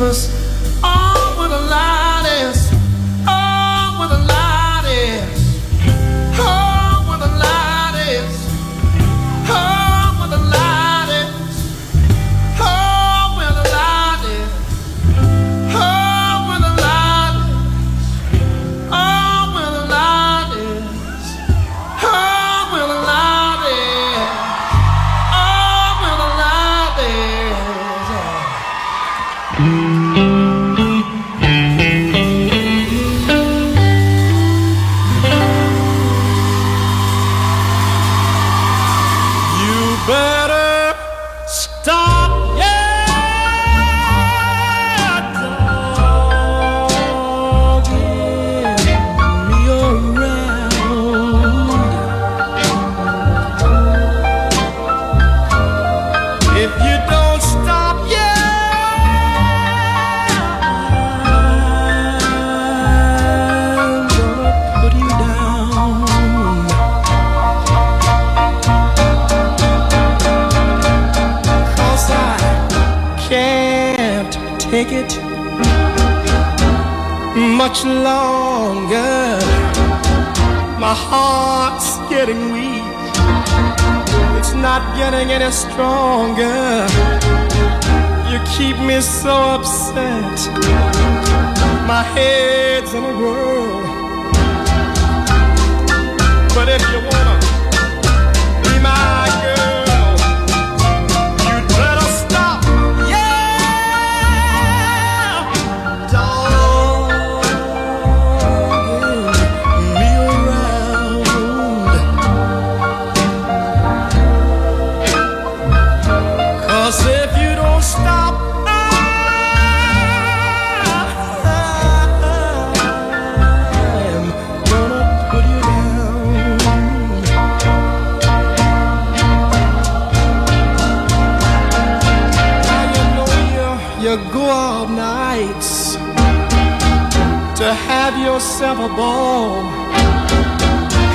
Keep getting weak. It's not getting any stronger. You keep me so upset. My head's in a whirl. But if you wanna yourself a ball.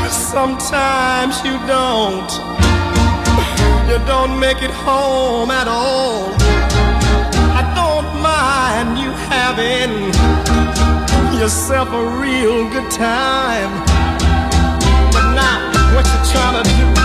Sometimes you don't. You don't make it home at all. I don't mind you having yourself a real good time. But not what you trying to do?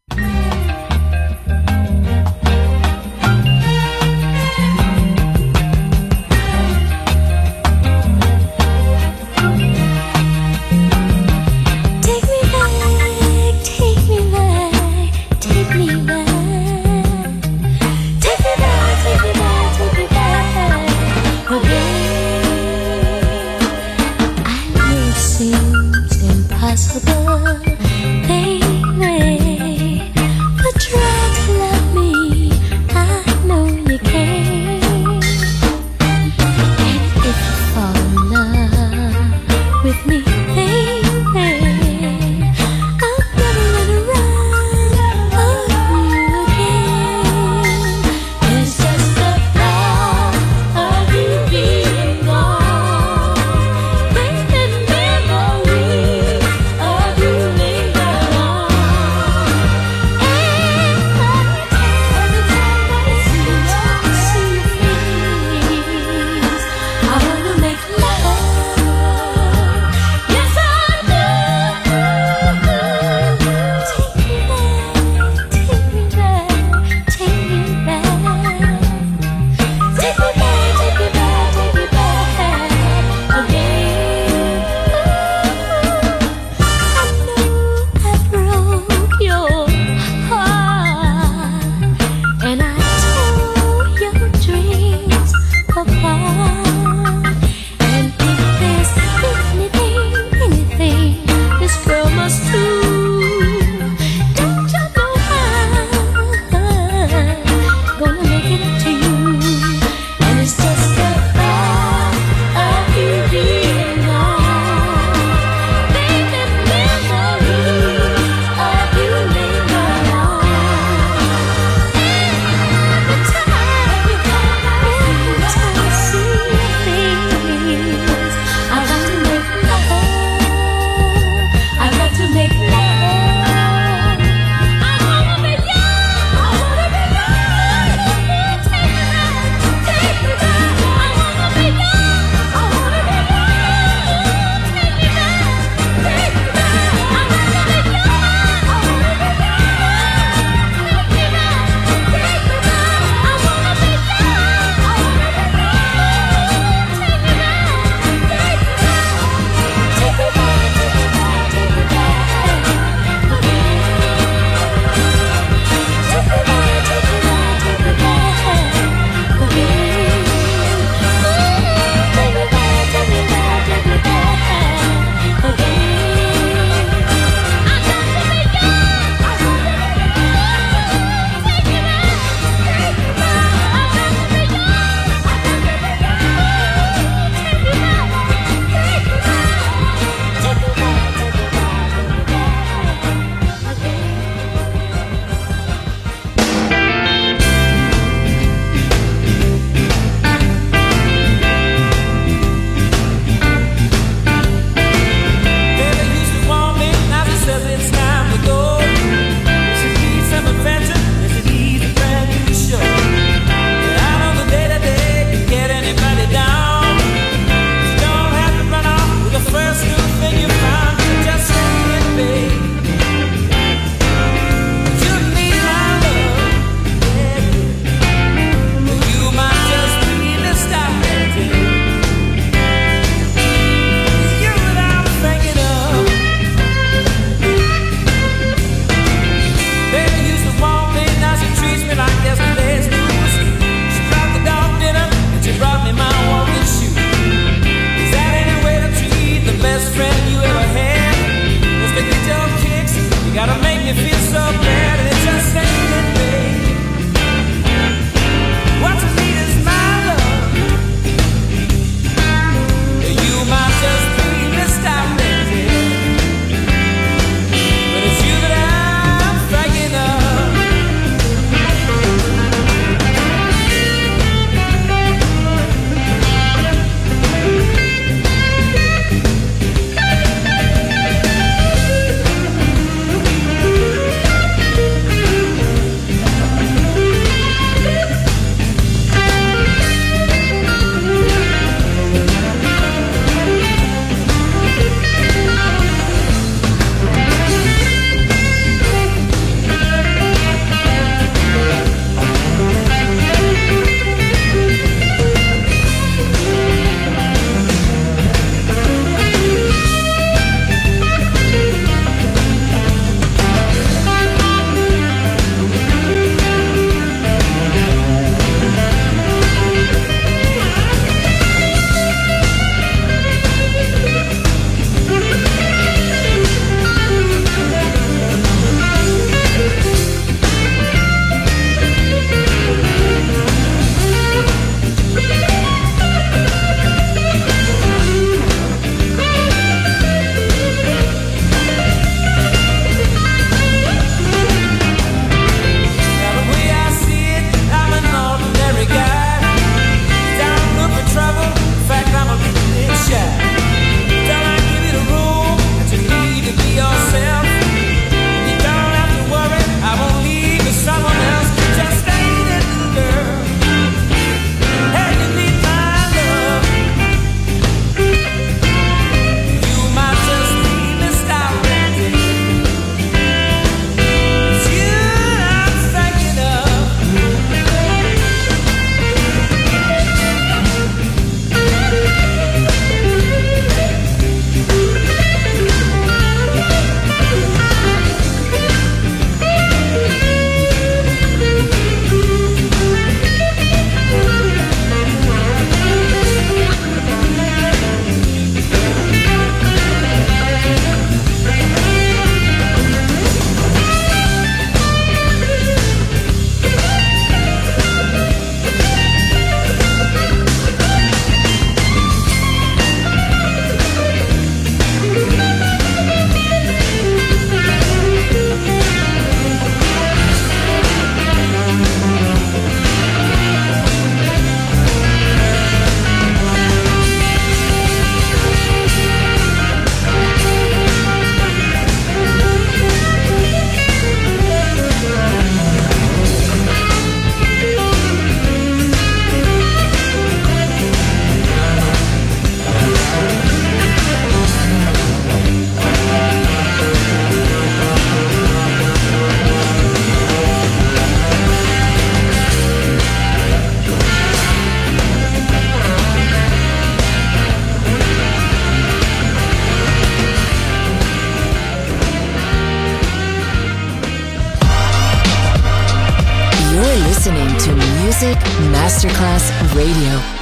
Masterclass Radio.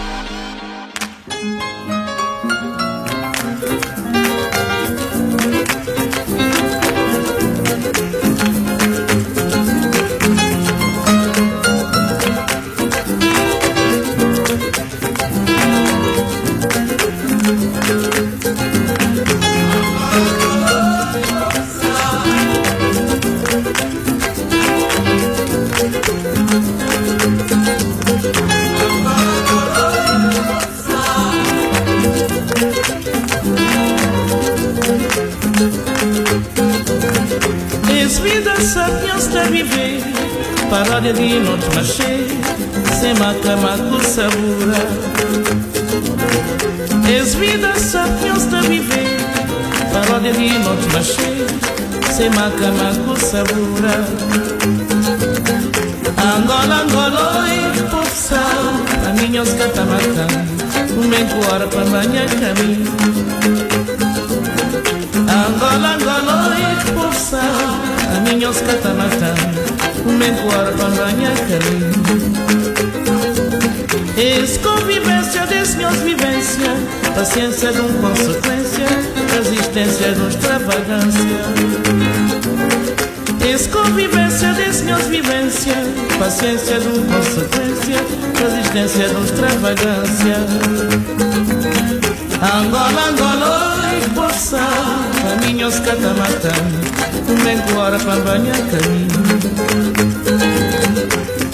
Para banhar caminho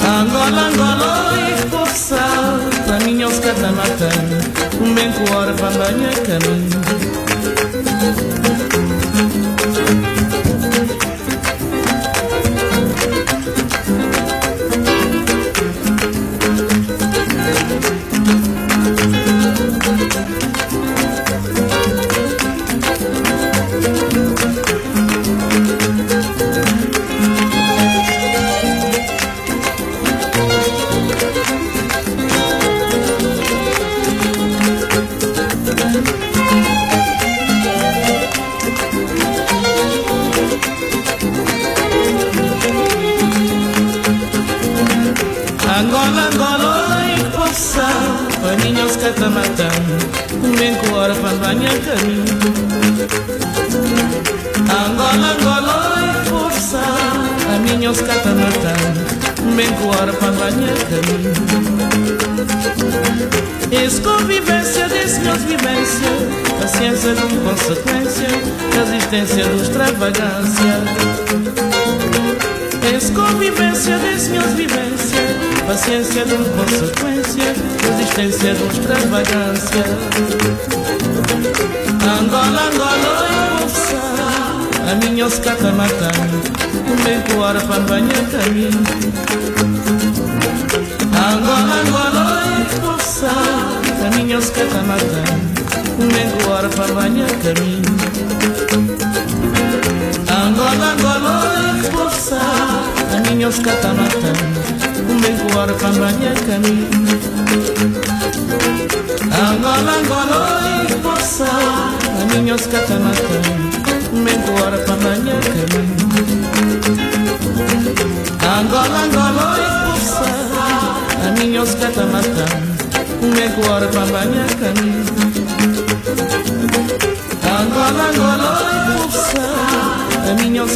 Angola, Angola, oi, poça Caminhos catamatã Mengo hora para banhar caminho sem ser extravagância. Angola, Angola, eu a minha oscata matando, o meu que hora para banhar caminho. Angola, Angola, a minha oscata matando, o meu que hora para banhar caminho. Angola, Angola, a minha oscata matando, o meu que hora para banhar caminho. Angola, Angola, oi, moça A minha os catamatã Um bem hora para banhar Angola, Angola, oi, moça A minha os catamatã bem hora para banhar caminho Angola, Angola, oi, moça A minha os